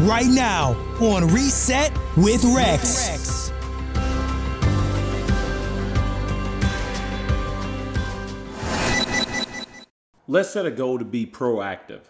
right now on Reset with Rex. Let's set a goal to be proactive.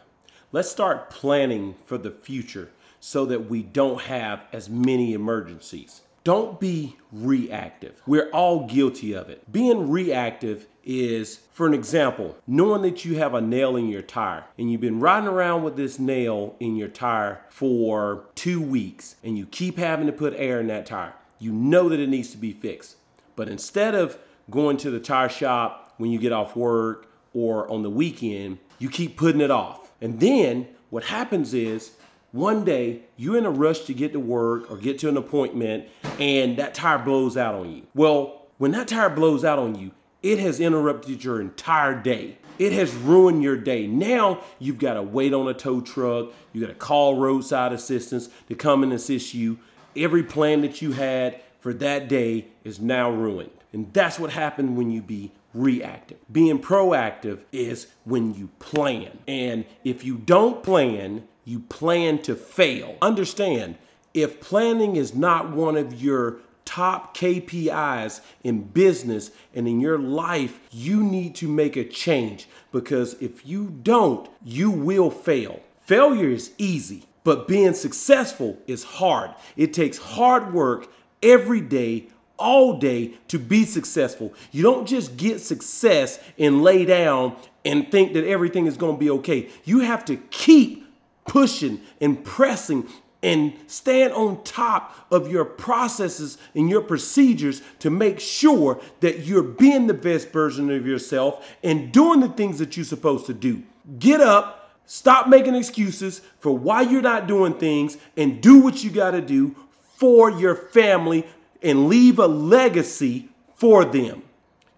Let's start planning for the future so that we don't have as many emergencies. Don't be reactive. We're all guilty of it. Being reactive is, for an example, knowing that you have a nail in your tire and you've been riding around with this nail in your tire for two weeks and you keep having to put air in that tire. You know that it needs to be fixed. But instead of going to the tire shop when you get off work or on the weekend, you keep putting it off. And then what happens is one day you're in a rush to get to work or get to an appointment and that tire blows out on you. Well, when that tire blows out on you, it has interrupted your entire day. It has ruined your day. Now you've got to wait on a tow truck. You got to call roadside assistance to come and assist you. Every plan that you had for that day is now ruined. And that's what happened when you be reactive. Being proactive is when you plan. And if you don't plan, you plan to fail. Understand, if planning is not one of your top KPIs in business and in your life, you need to make a change because if you don't, you will fail. Failure is easy, but being successful is hard. It takes hard work every day all day to be successful. You don't just get success and lay down and think that everything is going to be okay. You have to keep pushing and pressing and stand on top of your processes and your procedures to make sure that you're being the best version of yourself and doing the things that you're supposed to do. Get up, stop making excuses for why you're not doing things, and do what you got to do for your family and leave a legacy for them.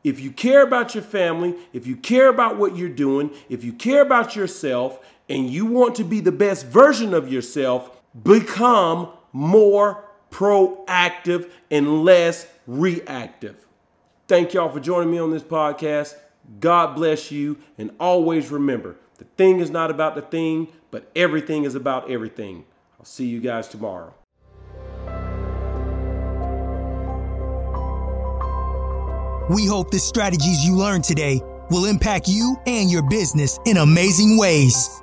If you care about your family, if you care about what you're doing, if you care about yourself, and you want to be the best version of yourself, become more proactive and less reactive. Thank y'all for joining me on this podcast. God bless you. And always remember the thing is not about the thing, but everything is about everything. I'll see you guys tomorrow. We hope the strategies you learned today will impact you and your business in amazing ways.